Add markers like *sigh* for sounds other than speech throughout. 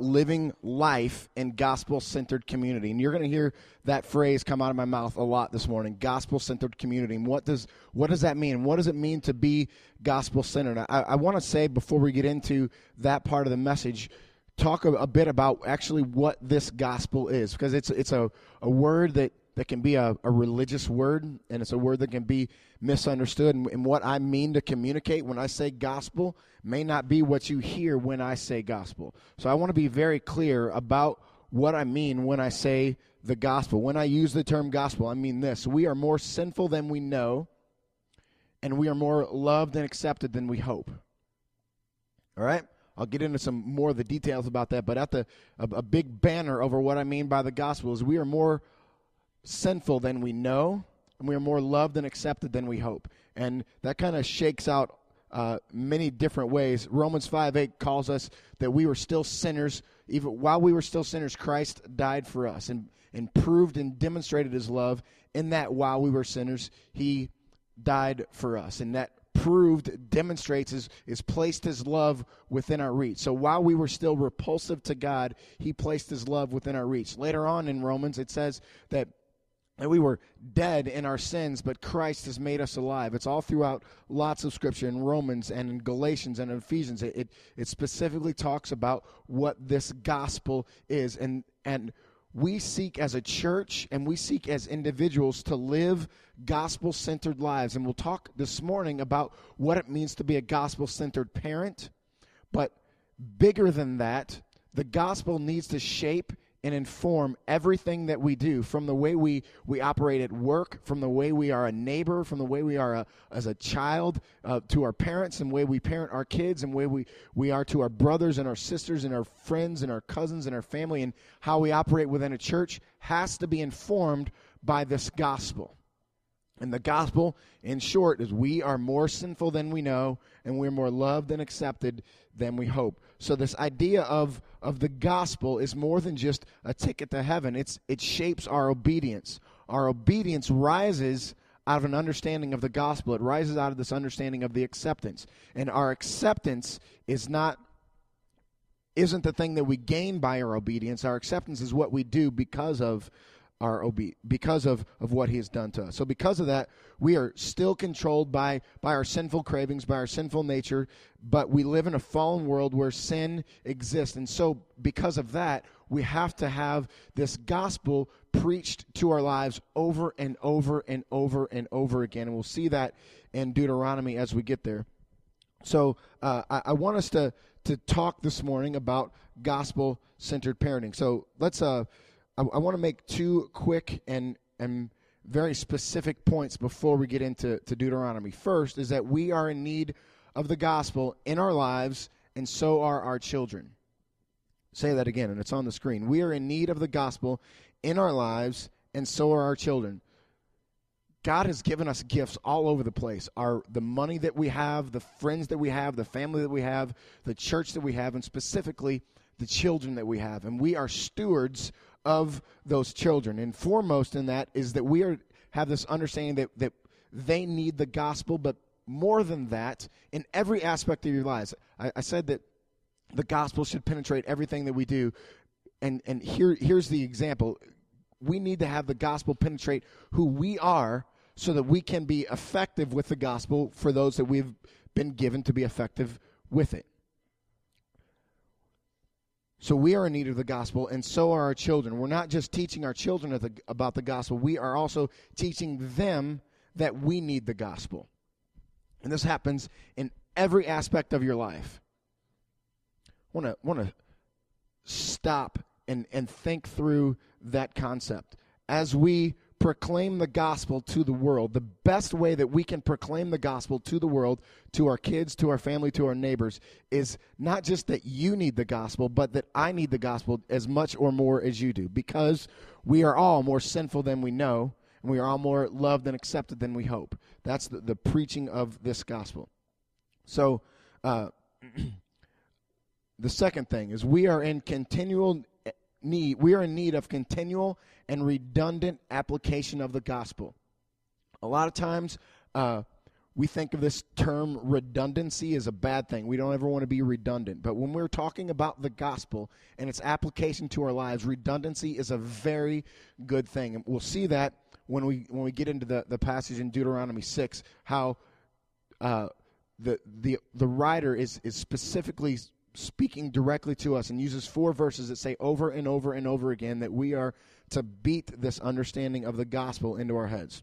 living life in gospel centered community. And you're going to hear that phrase come out of my mouth a lot this morning gospel centered community. And what does, what does that mean? What does it mean to be gospel centered? I, I want to say before we get into that part of the message, talk a, a, bit about actually what this gospel is because it's, it's a, a word that that can be a, a, religious word and it's a word that can be misunderstood. And, and, what I mean to communicate when I say gospel may not be what you hear when I say gospel. So I want to be very clear about what I mean when I say the gospel. When I use the term gospel, I mean this we are more sinful than we know, and we are more loved and accepted than we hope. All right? I'll get into some more of the details about that, but at the a, a big banner over what I mean by the gospel is we are more sinful than we know, and we are more loved and accepted than we hope. And that kind of shakes out uh, many different ways. Romans 5 8 calls us that we were still sinners. Even while we were still sinners, Christ died for us and, and proved and demonstrated his love in that while we were sinners, he died for us. And that proved, demonstrates, is, is placed his love within our reach. So while we were still repulsive to God, he placed his love within our reach. Later on in Romans, it says that and we were dead in our sins, but Christ has made us alive. It's all throughout lots of scripture in Romans and in Galatians and in Ephesians. It, it, it specifically talks about what this gospel is. And, and we seek as a church and we seek as individuals to live gospel centered lives. And we'll talk this morning about what it means to be a gospel centered parent. But bigger than that, the gospel needs to shape and inform everything that we do from the way we, we operate at work, from the way we are a neighbor, from the way we are a, as a child uh, to our parents, and the way we parent our kids, and way we, we are to our brothers and our sisters and our friends and our cousins and our family, and how we operate within a church has to be informed by this gospel. And the gospel, in short, is we are more sinful than we know, and we're more loved and accepted than we hope. So this idea of, of the gospel is more than just a ticket to heaven. It's, it shapes our obedience. Our obedience rises out of an understanding of the gospel. It rises out of this understanding of the acceptance. And our acceptance is not isn't the thing that we gain by our obedience. Our acceptance is what we do because of our obe- because of, of what he has done to us. So because of that, we are still controlled by, by our sinful cravings, by our sinful nature, but we live in a fallen world where sin exists. And so because of that, we have to have this gospel preached to our lives over and over and over and over again. And we'll see that in Deuteronomy as we get there. So uh, I, I, want us to, to talk this morning about gospel centered parenting. So let's uh, I, I want to make two quick and and very specific points before we get into to Deuteronomy. First is that we are in need of the gospel in our lives, and so are our children. Say that again, and it's on the screen. We are in need of the gospel in our lives, and so are our children. God has given us gifts all over the place. Our the money that we have, the friends that we have, the family that we have, the church that we have, and specifically the children that we have. And we are stewards of those children. And foremost in that is that we are have this understanding that, that they need the gospel, but more than that, in every aspect of your lives. I, I said that the gospel should penetrate everything that we do. And and here here's the example. We need to have the gospel penetrate who we are so that we can be effective with the gospel for those that we've been given to be effective with it. So we are in need of the gospel, and so are our children. We're not just teaching our children about the gospel, we are also teaching them that we need the gospel. And this happens in every aspect of your life. I want to want to stop and, and think through that concept. As we proclaim the gospel to the world, the best way that we can proclaim the gospel to the world, to our kids, to our family, to our neighbors, is not just that you need the gospel, but that I need the gospel as much or more as you do, because we are all more sinful than we know, and we are all more loved and accepted than we hope. That's the, the preaching of this gospel. So, uh, *clears throat* the second thing is we are in continual need we are in need of continual and redundant application of the gospel. A lot of times, uh, we think of this term redundancy as a bad thing. We don't ever want to be redundant. But when we're talking about the gospel and its application to our lives, redundancy is a very good thing. And we'll see that when we when we get into the, the passage in Deuteronomy six, how uh, the the the writer is is specifically speaking directly to us and uses four verses that say over and over and over again that we are to beat this understanding of the gospel into our heads.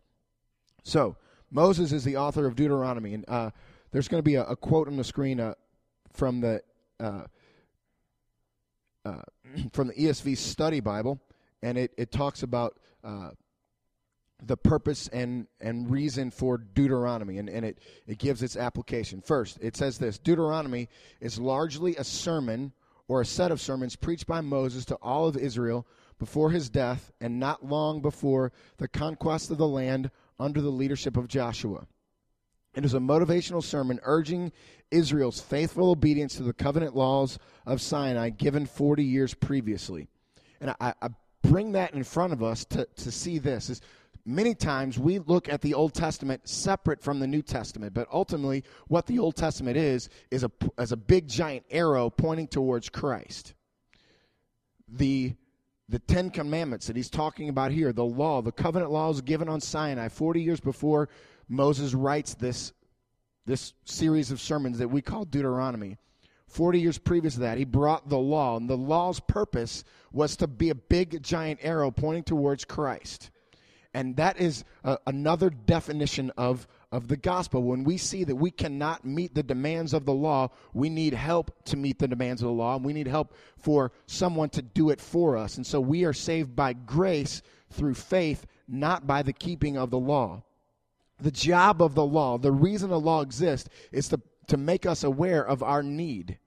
So Moses is the author of Deuteronomy, and uh, there's going to be a, a, quote on the screen uh, from the uh, uh *clears throat* from the ESV Study Bible, and it, it talks about uh, the purpose and, and reason for Deuteronomy, and, and it, it gives its application. First, it says this Deuteronomy is largely a sermon or a set of sermons preached by Moses to all of Israel before his death and not long before the conquest of the land under the leadership of Joshua. It is a motivational sermon urging Israel's faithful obedience to the covenant laws of Sinai given 40 years previously. And I, I bring that in front of us to, to see this. Is many times we look at the Old Testament separate from the New Testament, but ultimately what the Old Testament is is a as a big giant arrow pointing towards Christ. The the Ten Commandments that he's talking about here, the law, the covenant laws given on Sinai 40 years before Moses writes this, this series of sermons that we call Deuteronomy. 40 years previous to that, he brought the law, and the law's purpose was to be a big giant arrow pointing towards Christ. And that is uh, another definition of, of the gospel. When we see that we cannot meet the demands of the law, we need help to meet the demands of the law, and we need help for someone to do it for us. And so we are saved by grace through faith, not by the keeping of the law. The job of the law, the reason the law exists, is to, to make us aware of our need.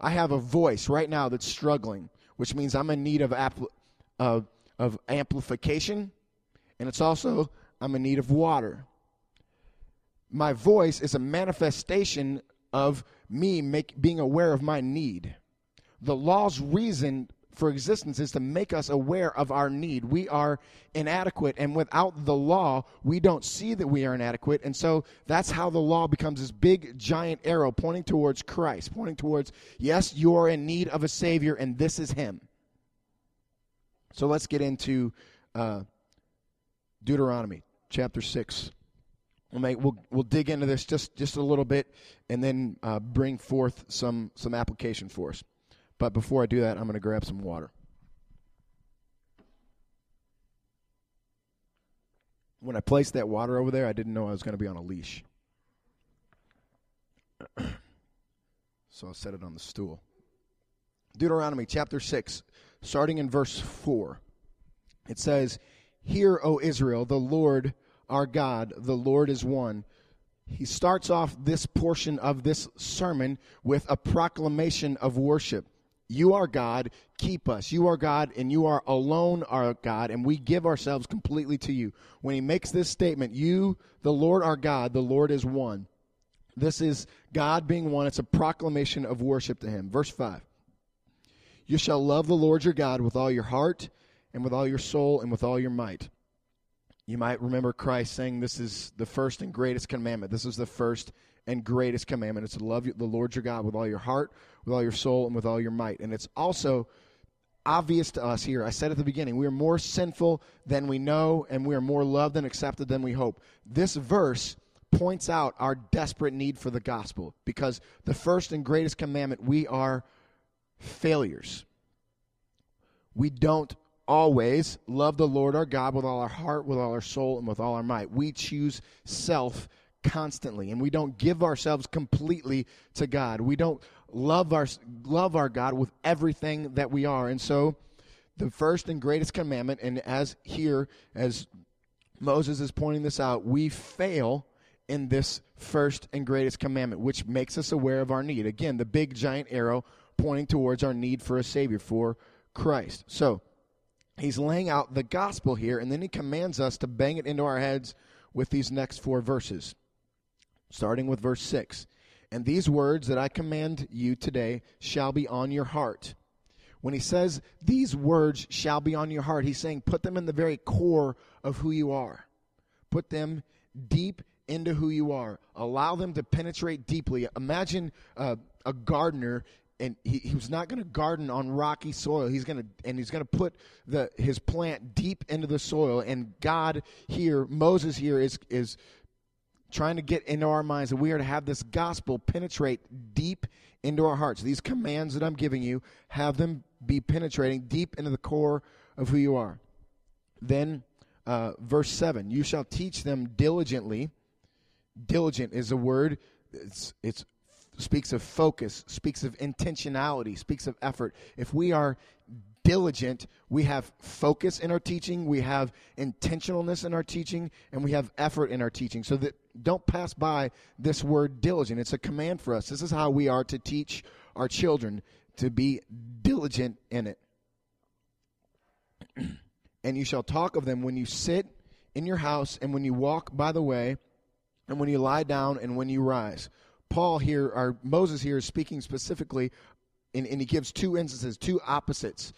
I have a voice right now that's struggling, which means I'm in need of, uh, of amplification, and it's also I'm in need of water. My voice is a manifestation of me make, being aware of my need. The law's reason for existence is to make us aware of our need. We are inadequate, and without the law, we don't see that we are inadequate. And so that's how the law becomes this big, giant arrow pointing towards Christ, pointing towards, yes, you are in need of a Savior, and this is Him. So let's get into uh, Deuteronomy chapter 6. We'll, make, we'll, we'll dig into this just, just a little bit and then uh, bring forth some, some application for us. But before I do that, I'm going to grab some water. When I placed that water over there, I didn't know I was going to be on a leash. *clears throat* so I'll set it on the stool. Deuteronomy chapter 6, starting in verse 4. It says, Hear, O Israel, the Lord our God, the Lord is one. He starts off this portion of this sermon with a proclamation of worship. You are God, keep us. You are God, and you are alone our God, and we give ourselves completely to you. When he makes this statement, You, the Lord our God, the Lord is one. This is God being one. It's a proclamation of worship to him. Verse 5. You shall love the Lord your God with all your heart and with all your soul and with all your might. You might remember Christ saying this is the first and greatest commandment. This is the first and greatest commandment. It's to love the Lord your God with all your heart, with all your soul, and with all your might. And it's also obvious to us here. I said at the beginning, we are more sinful than we know, and we are more loved and accepted than we hope. This verse points out our desperate need for the gospel because the first and greatest commandment, we are failures. We don't always love the Lord our God with all our heart, with all our soul, and with all our might. We choose self constantly, and we don't give ourselves completely to God. We don't love our love our God with everything that we are. And so the first and greatest commandment, and as here, as Moses is pointing this out, we fail in this first and greatest commandment, which makes us aware of our need. Again, the big giant arrow pointing towards our need for a Savior, for Christ. So, he's laying out the gospel here, and then he commands us to bang it into our heads with these next four verses, starting with verse 6. And these words that I command you today shall be on your heart. When he says these words shall be on your heart, he's saying put them in the very core of who you are. Put them deep into who you are. Allow them to penetrate deeply. Imagine uh, a gardener and he, he was not going to garden on rocky soil. He's going to and he's going to put the his plant deep into the soil. And God here, Moses here is is trying to get into our minds that we are to have this gospel penetrate deep into our hearts. These commands that I'm giving you, have them be penetrating deep into the core of who you are. Then, uh, verse 7 You shall teach them diligently. Diligent is a word, it's, it's speaks of focus, speaks of intentionality, speaks of effort. If we are diligent, we have focus in our teaching, we have intentionalness in our teaching, and we have effort in our teaching. So that don't pass by this word diligent. It's a command for us. This is how we are to teach our children to be diligent in it. *clears throat* and you shall talk of them when you sit in your house and when you walk by the way and when you lie down and when you rise. Paul here, or Moses here, is speaking specifically, and, and he gives two instances, two opposites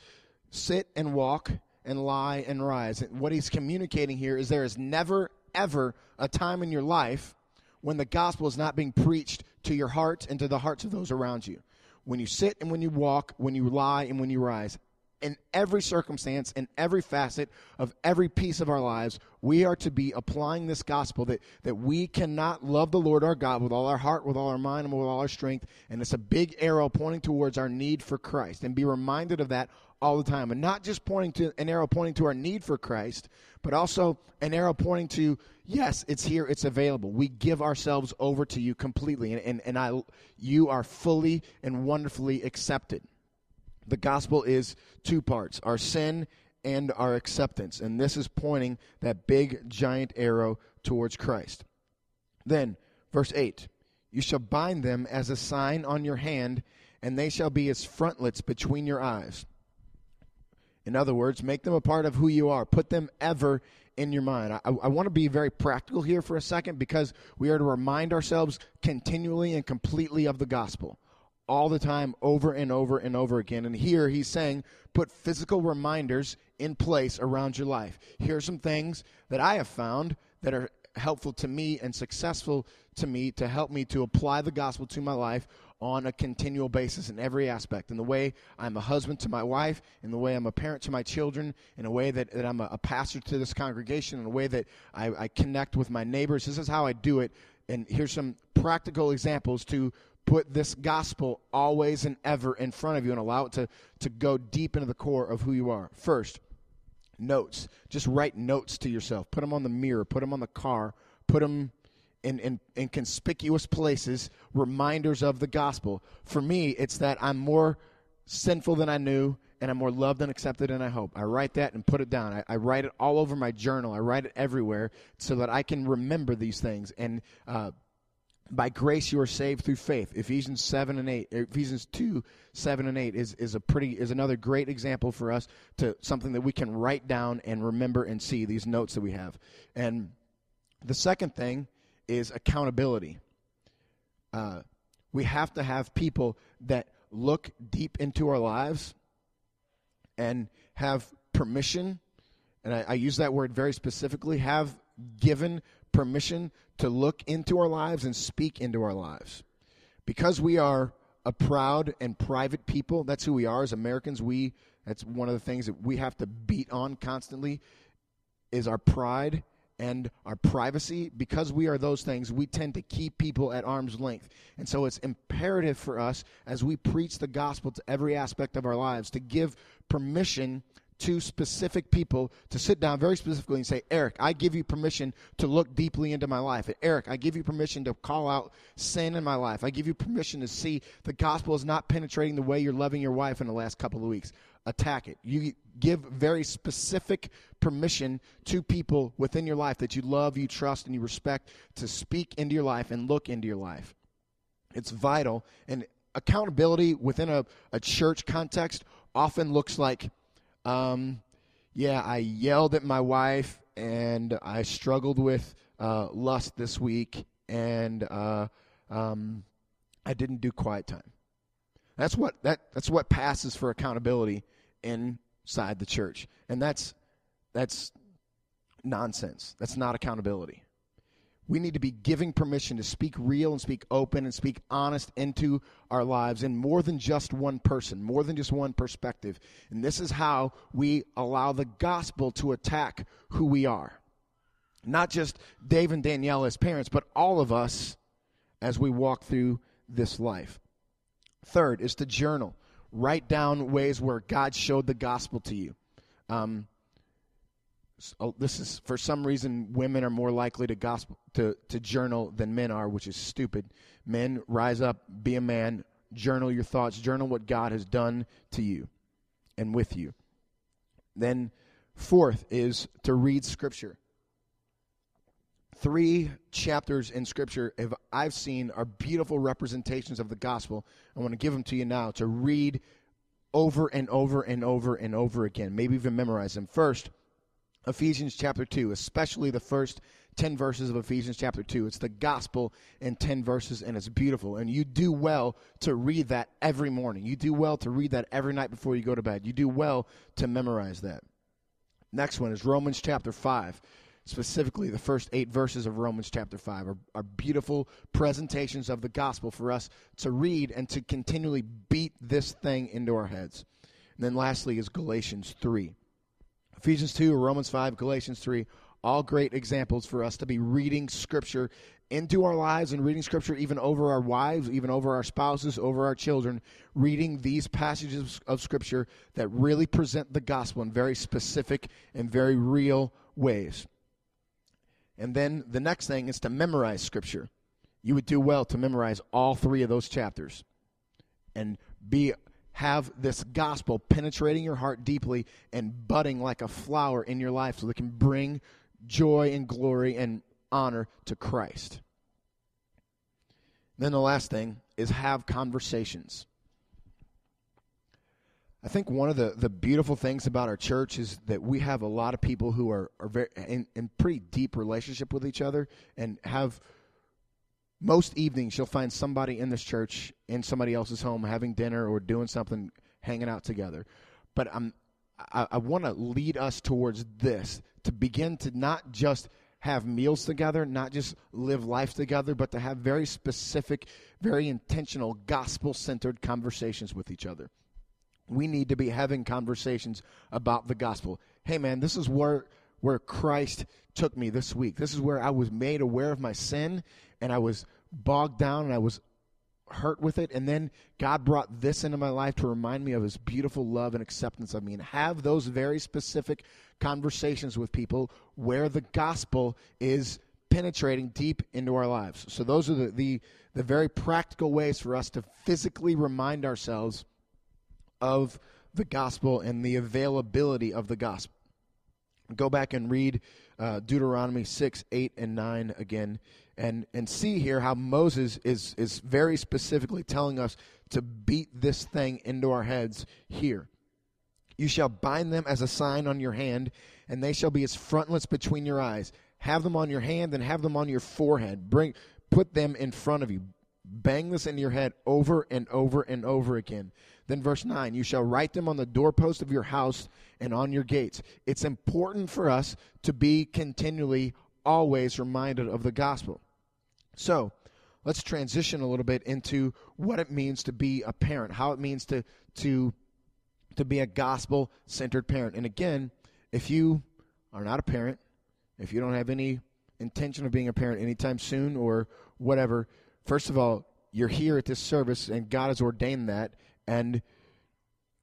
sit and walk, and lie and rise. And what he's communicating here is there is never, ever a time in your life when the gospel is not being preached to your heart and to the hearts of those around you. When you sit and when you walk, when you lie and when you rise in every circumstance, in every facet of every piece of our lives, we are to be applying this gospel that, that we cannot love the Lord our God with all our heart, with all our mind, and with all our strength. And it's a big arrow pointing towards our need for Christ. And be reminded of that all the time. And not just pointing to an arrow pointing to our need for Christ, but also an arrow pointing to, yes, it's here, it's available. We give ourselves over to you completely. And, and, and I, you are fully and wonderfully accepted the gospel is two parts our sin and our acceptance. And this is pointing that big, giant arrow towards Christ. Then, verse 8 You shall bind them as a sign on your hand, and they shall be as frontlets between your eyes. In other words, make them a part of who you are. Put them ever in your mind. I, I want to be very practical here for a second because we are to remind ourselves continually and completely of the gospel all the time, over and over and over again. And here he's saying, put physical reminders in place around your life. Here are some things that I have found that are helpful to me and successful to me to help me to apply the gospel to my life on a continual basis in every aspect. In the way I'm a husband to my wife, in the way I'm a parent to my children, in a way that, that I'm a, a pastor to this congregation, in a way that I, I connect with my neighbors. This is how I do it. And here's some practical examples to put this gospel always and ever in front of you and allow it to, to go deep into the core of who you are. First, notes. Just write notes to yourself. Put them on the mirror, put them on the car, put them in, in, in conspicuous places, reminders of the gospel. For me, it's that I'm more sinful than I knew and I'm more loved and accepted than I hope. I write that and put it down. I, I, write it all over my journal. I write it everywhere so that I can remember these things and uh, by grace you are saved through faith. Ephesians 7 and 8 ephesians 2 7 and 8 is, is a pretty is another great example for us to something that we can write down and remember and see these notes that we have. And the second thing is accountability. Uh, we have to have people that look deep into our lives and have permission and I, I use that word very specifically have given permission to look into our lives and speak into our lives. Because we are a proud and private people, that's who we are as Americans. We that's one of the things that we have to beat on constantly is our pride and our privacy. Because we are those things, we tend to keep people at arm's length. And so it's imperative for us as we preach the gospel to every aspect of our lives to give permission to specific people to sit down very specifically and say, Eric, I give you permission to look deeply into my life. And Eric, I give you permission to call out sin in my life. I give you permission to see the gospel is not penetrating the way you're loving your wife in the last couple of weeks. Attack it. You give very specific permission to people within your life that you love, you trust, and you respect to speak into your life and look into your life. It's vital. And accountability within a, a church context often looks like um, yeah, I yelled at my wife and I struggled with uh, lust this week and uh, um, I didn't do quiet time. That's what that that's what passes for accountability inside the church, and that's that's nonsense. That's not accountability. We need to be giving permission to speak real and speak open and speak honest into our lives in more than just one person, more than just one perspective. And this is how we allow the gospel to attack who we are. Not just Dave and Danielle as parents, but all of us as we walk through this life. Third is to journal. Write down ways where God showed the gospel to you. Um, Oh, this is for some reason women are more likely to gospel to, to journal than men are, which is stupid. Men, rise up, be a man, journal your thoughts, journal what God has done to you and with you. Then fourth is to read scripture. Three chapters in scripture if I've seen are beautiful representations of the gospel. I want to give them to you now to read over and over and over and over again. Maybe even memorize them. First, Ephesians chapter 2, especially the first 10 verses of Ephesians chapter 2. It's the gospel in 10 verses, and it's beautiful. And you do well to read that every morning. You do well to read that every night before you go to bed. You do well to memorize that. Next one is Romans chapter 5. Specifically, the first eight verses of Romans chapter 5 are, are beautiful presentations of the gospel for us to read and to continually beat this thing into our heads. And then lastly is Galatians 3. Ephesians 2, Romans 5, Galatians 3, all great examples for us to be reading Scripture into our lives and reading Scripture even over our wives, even over our spouses, over our children, reading these passages of Scripture that really present the gospel in very specific and very real ways. And then the next thing is to memorize Scripture. You would do well to memorize all three of those chapters and be have this gospel penetrating your heart deeply and budding like a flower in your life so that it can bring joy and glory and honor to Christ. Then the last thing is have conversations. I think one of the, the beautiful things about our church is that we have a lot of people who are, are very in, in pretty deep relationship with each other and have most evenings you'll find somebody in this church in somebody else's home having dinner or doing something, hanging out together. But I'm, I, I want to lead us towards this to begin to not just have meals together, not just live life together, but to have very specific, very intentional, gospel centered conversations with each other. We need to be having conversations about the gospel. Hey, man, this is where where Christ took me this week. This is where I was made aware of my sin and I was bogged down and I was hurt with it. And then God brought this into my life to remind me of his beautiful love and acceptance of me and have those very specific conversations with people where the gospel is penetrating deep into our lives. So those are the, the, the very practical ways for us to physically remind ourselves of the gospel and the availability of the gospel. Go back and read uh, Deuteronomy 6, 8, and 9 again and, and see here how Moses is, is very specifically telling us to beat this thing into our heads here. You shall bind them as a sign on your hand, and they shall be as frontlets between your eyes. Have them on your hand and have them on your forehead. Bring, put them in front of you. Bang this in your head over and over and over again. Then, verse 9, you shall write them on the doorpost of your house and on your gates. It's important for us to be continually, always reminded of the gospel. So, let's transition a little bit into what it means to be a parent, how it means to, to, to be a gospel centered parent. And again, if you are not a parent, if you don't have any intention of being a parent anytime soon or whatever, first of all, you're here at this service and God has ordained that and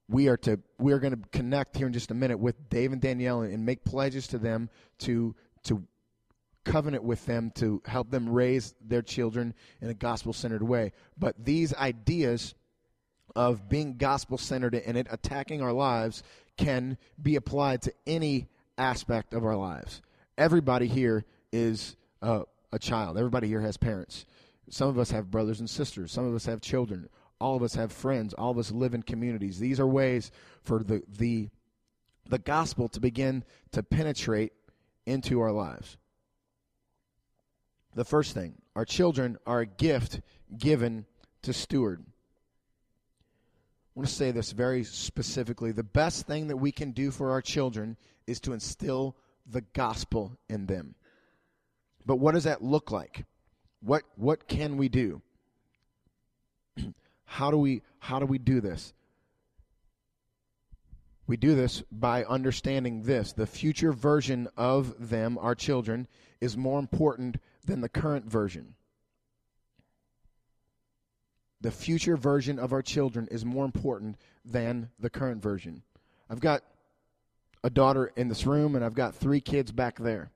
we are to we are going to connect here in just a minute with Dave and Danielle and, and make pledges to them to to covenant with them to help them raise their children in a gospel centered way. But these ideas of being gospel centered and it attacking our lives can be applied to any aspect of our lives. Everybody here is uh, a child. Everybody here has parents. Some of us have brothers and sisters. Some of us have children all of us have friends, all of us live in communities. These are ways for the the the gospel to begin to penetrate into our lives. The first thing, our children are a gift given to steward. I want to say this very specifically. The best thing that we can do for our children is to instill the gospel in them. But what does that look like? What what can we do? *clears throat* how do we how do we do this? We do this by understanding this. The future version of them, our children, is more important than the current version. The future version of our children is more important than the current version. I've got a daughter in this room and I've got three kids back there.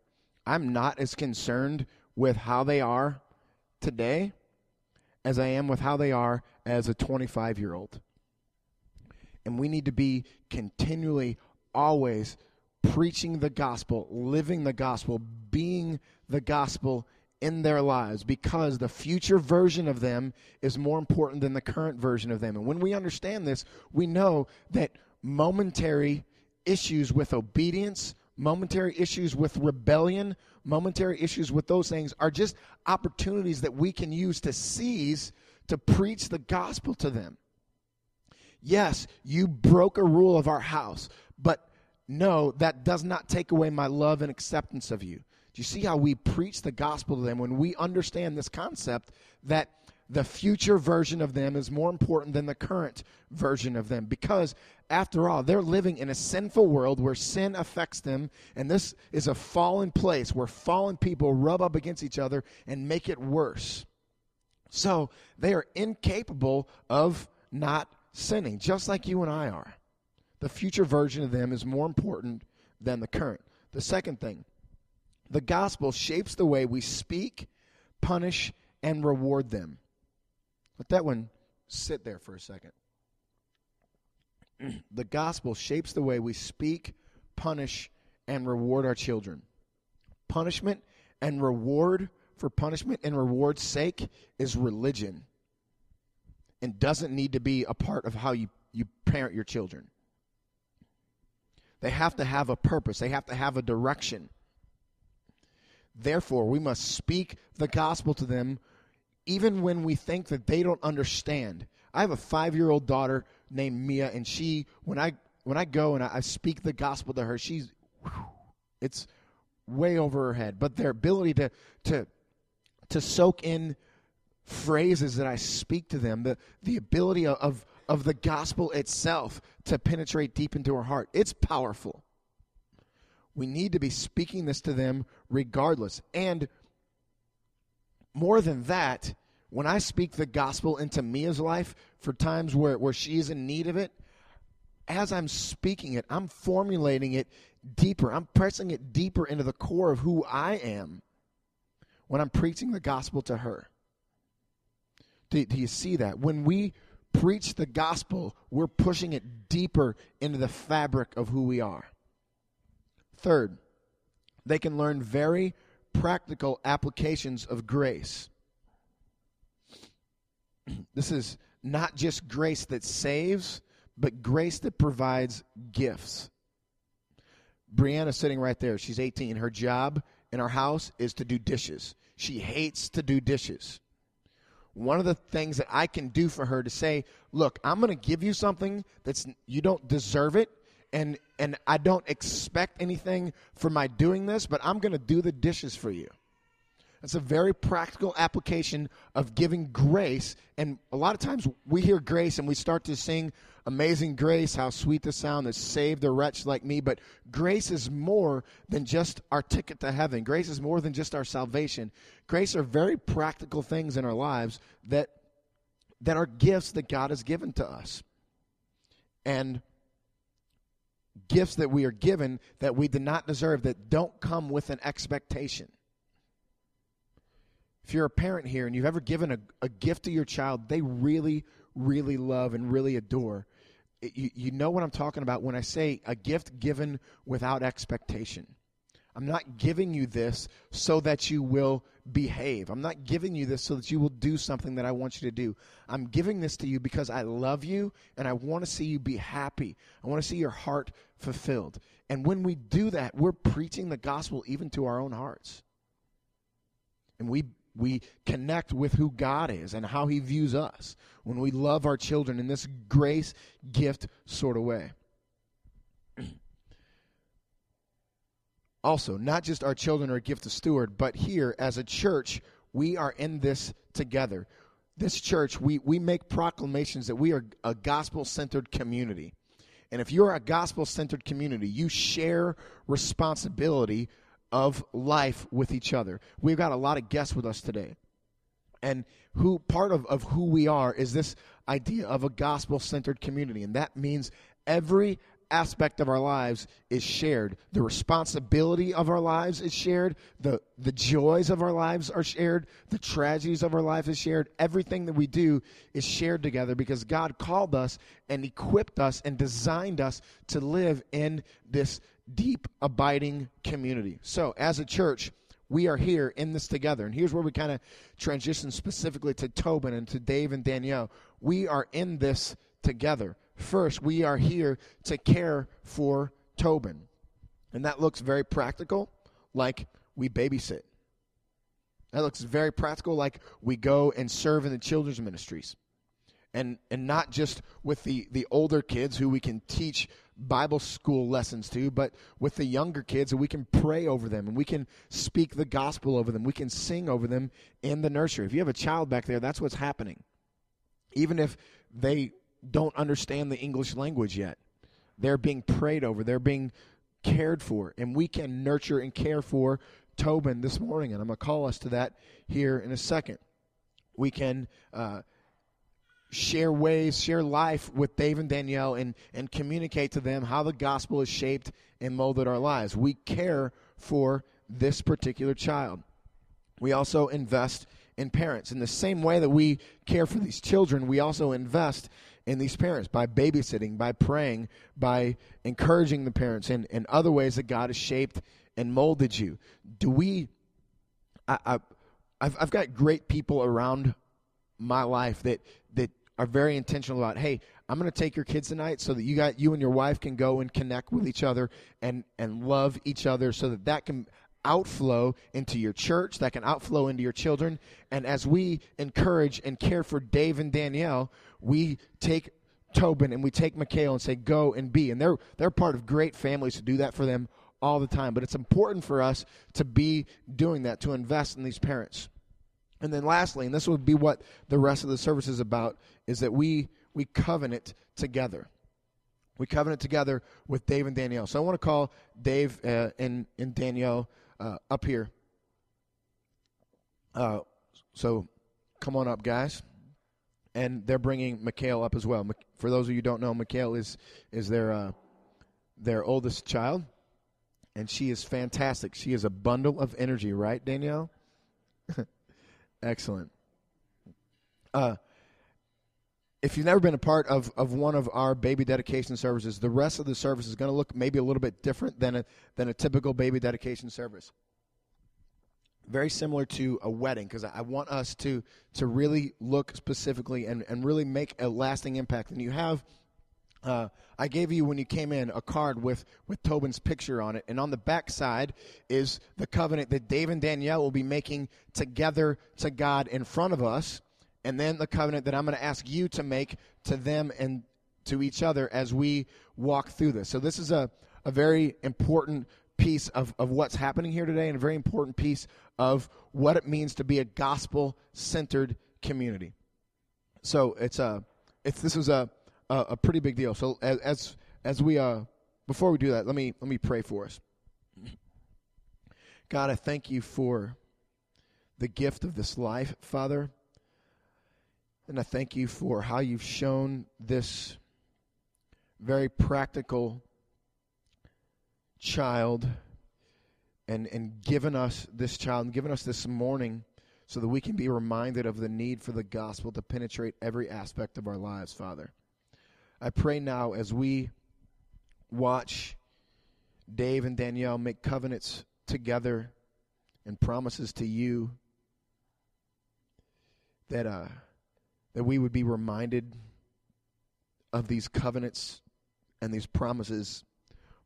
I'm not as concerned with how they are today as I am with how they are as a 25 year old. And we need to be continually, always preaching the gospel, living the gospel, being the gospel in their lives because the future version of them is more important than the current version of them. And when we understand this, we know that momentary issues with obedience, momentary issues with rebellion, momentary issues with those things are just opportunities that we can use to seize to preach the gospel to them. Yes, you broke a rule of our house, but no, that does not take away my love and acceptance of you. Do you see how we preach the gospel to them when we understand this concept that the future version of them is more important than the current version of them? Because, after all, they're living in a sinful world where sin affects them, and this is a fallen place where fallen people rub up against each other and make it worse. So, they are incapable of not sinning, just like you and I are. The future version of them is more important than the current. The second thing, the gospel shapes the way we speak, punish, and reward them. Let that one sit there for a second. *clears throat* the gospel shapes the way we speak, punish, and reward our children. Punishment and reward for punishment and reward's sake is religion and doesn't need to be a part of how you, you parent your children. They have to have a purpose, they have to have a direction. Therefore, we must speak the gospel to them even when we think that they don't understand. I have a five year old daughter named Mia, and she, when I when I go and I, speak the gospel to her, she's it's way over her head. But their ability to to to soak in phrases that I speak to them, the the ability of of the gospel itself to penetrate deep into her heart, it's powerful. We need to be speaking this to them regardless. And more than that, when I speak the gospel into Mia's life for times where, where she is in need of it, as I'm speaking it, I'm formulating it deeper. I'm pressing it deeper into the core of who I am when I'm preaching the gospel to her. Do, do you see that? When we preach the gospel, we're pushing it deeper into the fabric of who we are. Third, they can learn very practical applications of grace. *clears throat* This is not just grace that saves, but grace that provides gifts. Brianna's sitting right there. She's 18. Her job in our house is to do dishes. She hates to do dishes. One of the things that I can do for her to say, look, I'm going to give you something that's you don't deserve it, and and I don't expect anything for my doing this, but I'm going to do the dishes for you. That's a very practical application of giving grace. And a lot of times we hear grace and we start to sing Amazing Grace, how sweet the sound that saved a wretch like me. But grace is more than just our ticket to heaven. Grace is more than just our salvation. Grace are very practical things in our lives that that are gifts that God has given to us. And gifts that we are given that we did not deserve that don't come with an expectation. If you're a parent here and you've ever given a, a gift to your child they really, really love and really adore, you, you know what I'm talking about when I say a gift given without expectation. I'm not giving you this so that you will behave. I'm not giving you this so that you will do something that I want you to do. I'm giving this to you because I love you and I want to see you be happy. I want to see your heart fulfilled. And when we do that, we're preaching the gospel even to our own hearts. And we we connect with who God is and how he views us when we love our children in this grace gift sort of way. Also. Not just our children are a gift to steward, but here as a church, we are in this together. This church, we, we make proclamations that we are a gospel centered community. And if you're a gospel centered community, you share responsibility of life with each other. We've got a lot of guests with us today. And who part of, of who we are is this idea of a gospel centered community. And that means every aspect of our lives is shared. The responsibility of our lives is shared. The, the joys of our lives are shared. The tragedies of our life is shared. Everything that we do is shared together because God called us and equipped us and designed us to live in this deep, abiding community. So, as a church, we are here in this together. And here's where we kind of transition specifically to Tobin and to Dave and Danielle. We are in this together. First, we are here to care for Tobin. And that looks very practical, like we babysit. That looks very practical, like we go and serve in the children's ministries. And, and not just with the, the older kids who we can teach Bible school lessons to, but with the younger kids, we can pray over them and we can speak the gospel over them. We can sing over them in the nursery. If you have a child back there, that's what's happening. Even if they don't understand the English language yet. They're being prayed over, they're being cared for, and we can nurture and care for Tobin this morning. And I'm going to call us to that here in a second. We can uh, share ways, share life with Dave and Danielle, and, and communicate to them how the gospel has shaped and molded our lives. We care for this particular child. We also invest in parents. In the same way that we care for these children, we also invest in these parents by babysitting, by praying, by encouraging the parents, and, and other ways that God has shaped and molded you. Do we? I, I, I've, I've got great people around my life that that are very intentional about. Hey, I'm going to take your kids tonight so that you got you and your wife can go and connect with each other and and love each other, so that that can outflow into your church, that can outflow into your children. And as we encourage and care for Dave and Danielle, we take Tobin and we take Mikhail and say, go and be. And they're, they're part of great families to do that for them all the time. But it's important for us to be doing that, to invest in these parents. And then lastly, and this would be what the rest of the service is about, is that we, we covenant together. We covenant together with Dave and Danielle. So I want to call Dave uh, and, and Danielle uh, up here. Uh, so come on up, guys. And they're bringing Mikhail up as well. For those of you who don't know, Mikhail is is their uh, their oldest child, and she is fantastic. She is a bundle of energy, right, Danielle? *laughs* Excellent. Uh, if you've never been a part of, of one of our baby dedication services, the rest of the service is going to look maybe a little bit different than a, than a typical baby dedication service. Very similar to a wedding, because I want us to, to really look specifically and, and really make a lasting impact. And you have, uh, I gave you when you came in a card with, with Tobin's picture on it. And on the back side is the covenant that Dave and Danielle will be making together to God in front of us and then the covenant that I'm going to ask you to make to them and to each other as we walk through this. So, this is a, a very important piece of, of what's happening here today and a very important piece of what it means to be a gospel centered community. So, it's a, it's, this is a, a, a pretty big deal. So, as, as, as we, uh, before we do that, let me, let me pray for us. God, I thank you for the gift of this life, Father. And I thank you for how you've shown this very practical child and, and given us this child and given us this morning so that we can be reminded of the need for the gospel to penetrate every aspect of our lives, Father. I pray now as we watch Dave and Danielle make covenants together and promises to you that uh, that we would be reminded of these covenants and these promises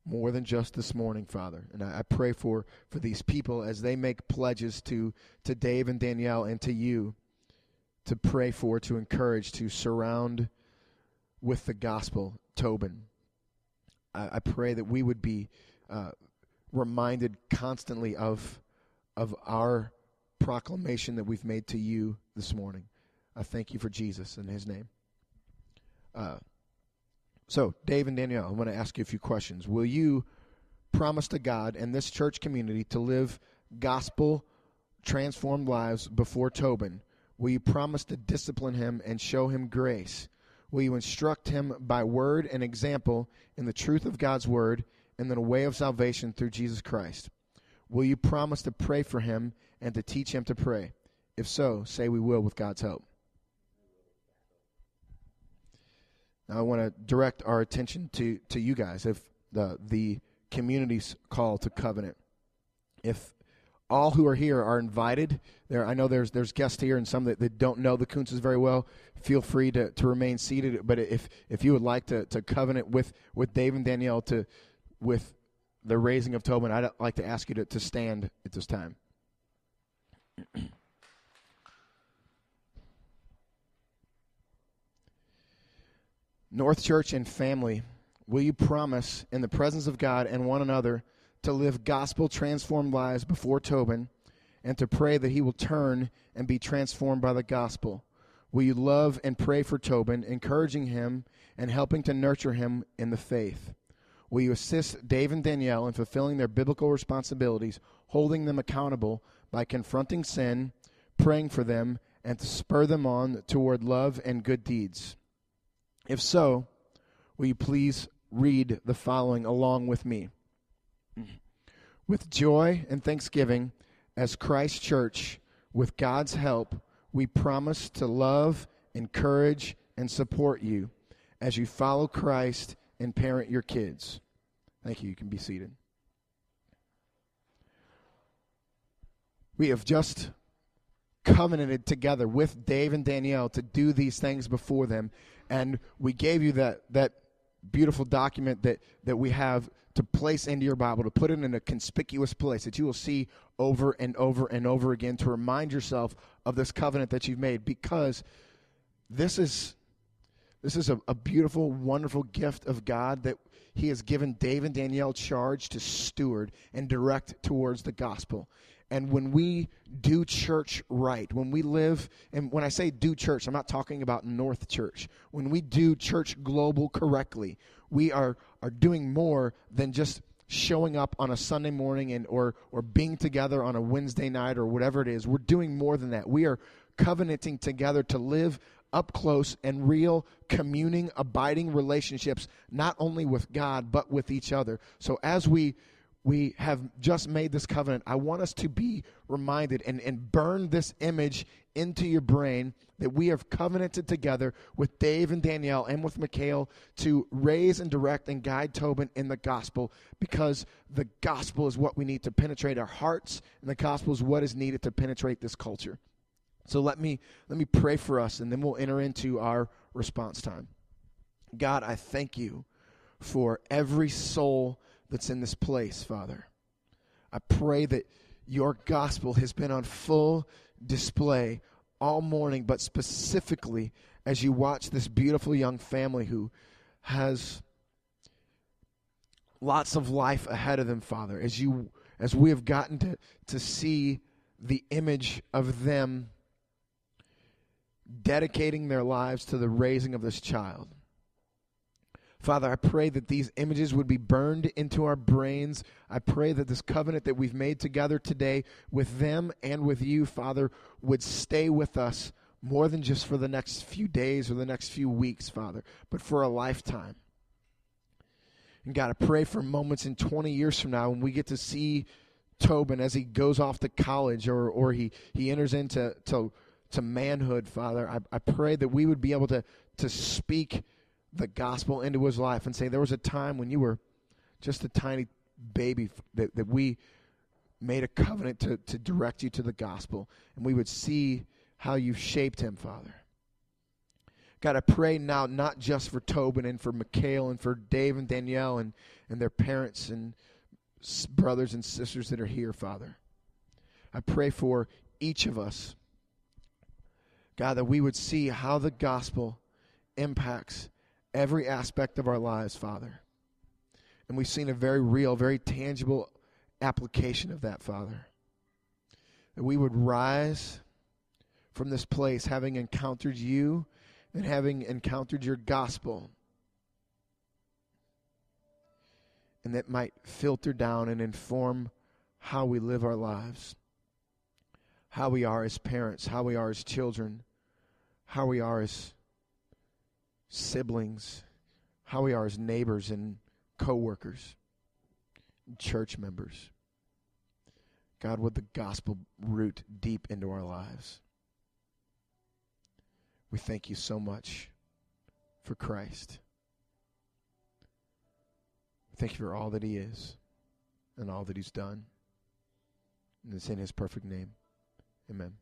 more than just this morning, Father. And I, I, pray for, for these people as they make pledges to, to Dave and Danielle and to you to pray for, to encourage, to surround with the gospel, Tobin. I, I pray that we would be uh, reminded constantly of, of our proclamation that we've made to you this morning. I thank you for Jesus in his name. Uh, so, Dave and Danielle, I want to ask you a few questions. Will you promise to God and this church community to live gospel transformed lives before Tobin? Will you promise to discipline him and show him grace? Will you instruct him by word and example in the truth of God's word and in the way of salvation through Jesus Christ? Will you promise to pray for him and to teach him to pray? If so, say we will with God's help. Now I want to direct our attention to, to you guys. If the the community's call to covenant, if all who are here are invited. There, I know there's there's guests here and some that, that don't know the Kuntzes very well. Feel free to, to remain seated. But if if you would like to, to covenant with, with Dave and Danielle to with the raising of Tobin, I'd like to ask you to, to stand at this time. *clears throat* North Church and family, will you promise in the presence of God and one another to live gospel transformed lives before Tobin and to pray that he will turn and be transformed by the gospel? Will you love and pray for Tobin, encouraging him and helping to nurture him in the faith? Will you assist Dave and Danielle in fulfilling their biblical responsibilities, holding them accountable by confronting sin, praying for them, and to spur them on toward love and good deeds? If so, will you please read the following along with me? With joy and thanksgiving, as Christ Church, with God's help, we promise to love, encourage, and support you as you follow Christ and parent your kids. Thank you. You can be seated. We have just covenanted together with Dave and Danielle to do these things before them, and we gave you that that beautiful document that that we have to place into your Bible, to put it in a conspicuous place that you will see over and over and over again to remind yourself of this covenant that you've made because this is this is a, a beautiful, wonderful gift of God that He has given Dave and Danielle charge to steward and direct towards the gospel. And when we do church right, when we live, and when I say do church, I'm not talking about North Church. When we do church global correctly, we are, are doing more than just showing up on a Sunday morning and or or being together on a Wednesday night or whatever it is. We're doing more than that. We are covenanting together to live up close and real communing abiding relationships not only with God but with each other. So as we we have just made this covenant, I want us to be reminded and, and burn this image into your brain that we have covenanted together with Dave and Danielle and with Mikhail to raise and direct and guide Tobin in the gospel because the gospel is what we need to penetrate our hearts and the gospel is what is needed to penetrate this culture. So let me let me pray for us and then we'll enter into our response time. God, I thank you for every soul that's in this place, Father. I pray that your gospel has been on full display all morning, but specifically as you watch this beautiful young family who has lots of life ahead of them, Father, as you as we have gotten to, to see the image of them dedicating their lives to the raising of this child. Father, I pray that these images would be burned into our brains. I pray that this covenant that we've made together today with them and with you, Father, would stay with us more than just for the next few days or the next few weeks, Father, but for a lifetime. And God, I pray for moments in 20 years from now when we get to see Tobin as he goes off to college or, or he, he enters into to, to manhood, Father. I, I pray that we would be able to, to speak the gospel into his life and say, There was a time when you were just a tiny baby that, that we made a covenant to, to direct you to the gospel, and we would see how you shaped him, Father. God, I pray now not just for Tobin and for Mikhail and for Dave and Danielle and, and their parents and brothers and sisters that are here, Father. I pray for each of us, God, that we would see how the gospel impacts every aspect of our lives, Father. And we've seen a very real, very tangible application of that, Father. That we would rise from this place having encountered you and having encountered your gospel. And that might filter down and inform how we live our lives, how we are as parents, how we are as children, how we are as siblings, how we are as neighbors and co-workers, and church members. God, would the gospel root deep into our lives? We thank you so much for Christ. Thank you for all that he is and all that he's done. And it's in his perfect name. Amen.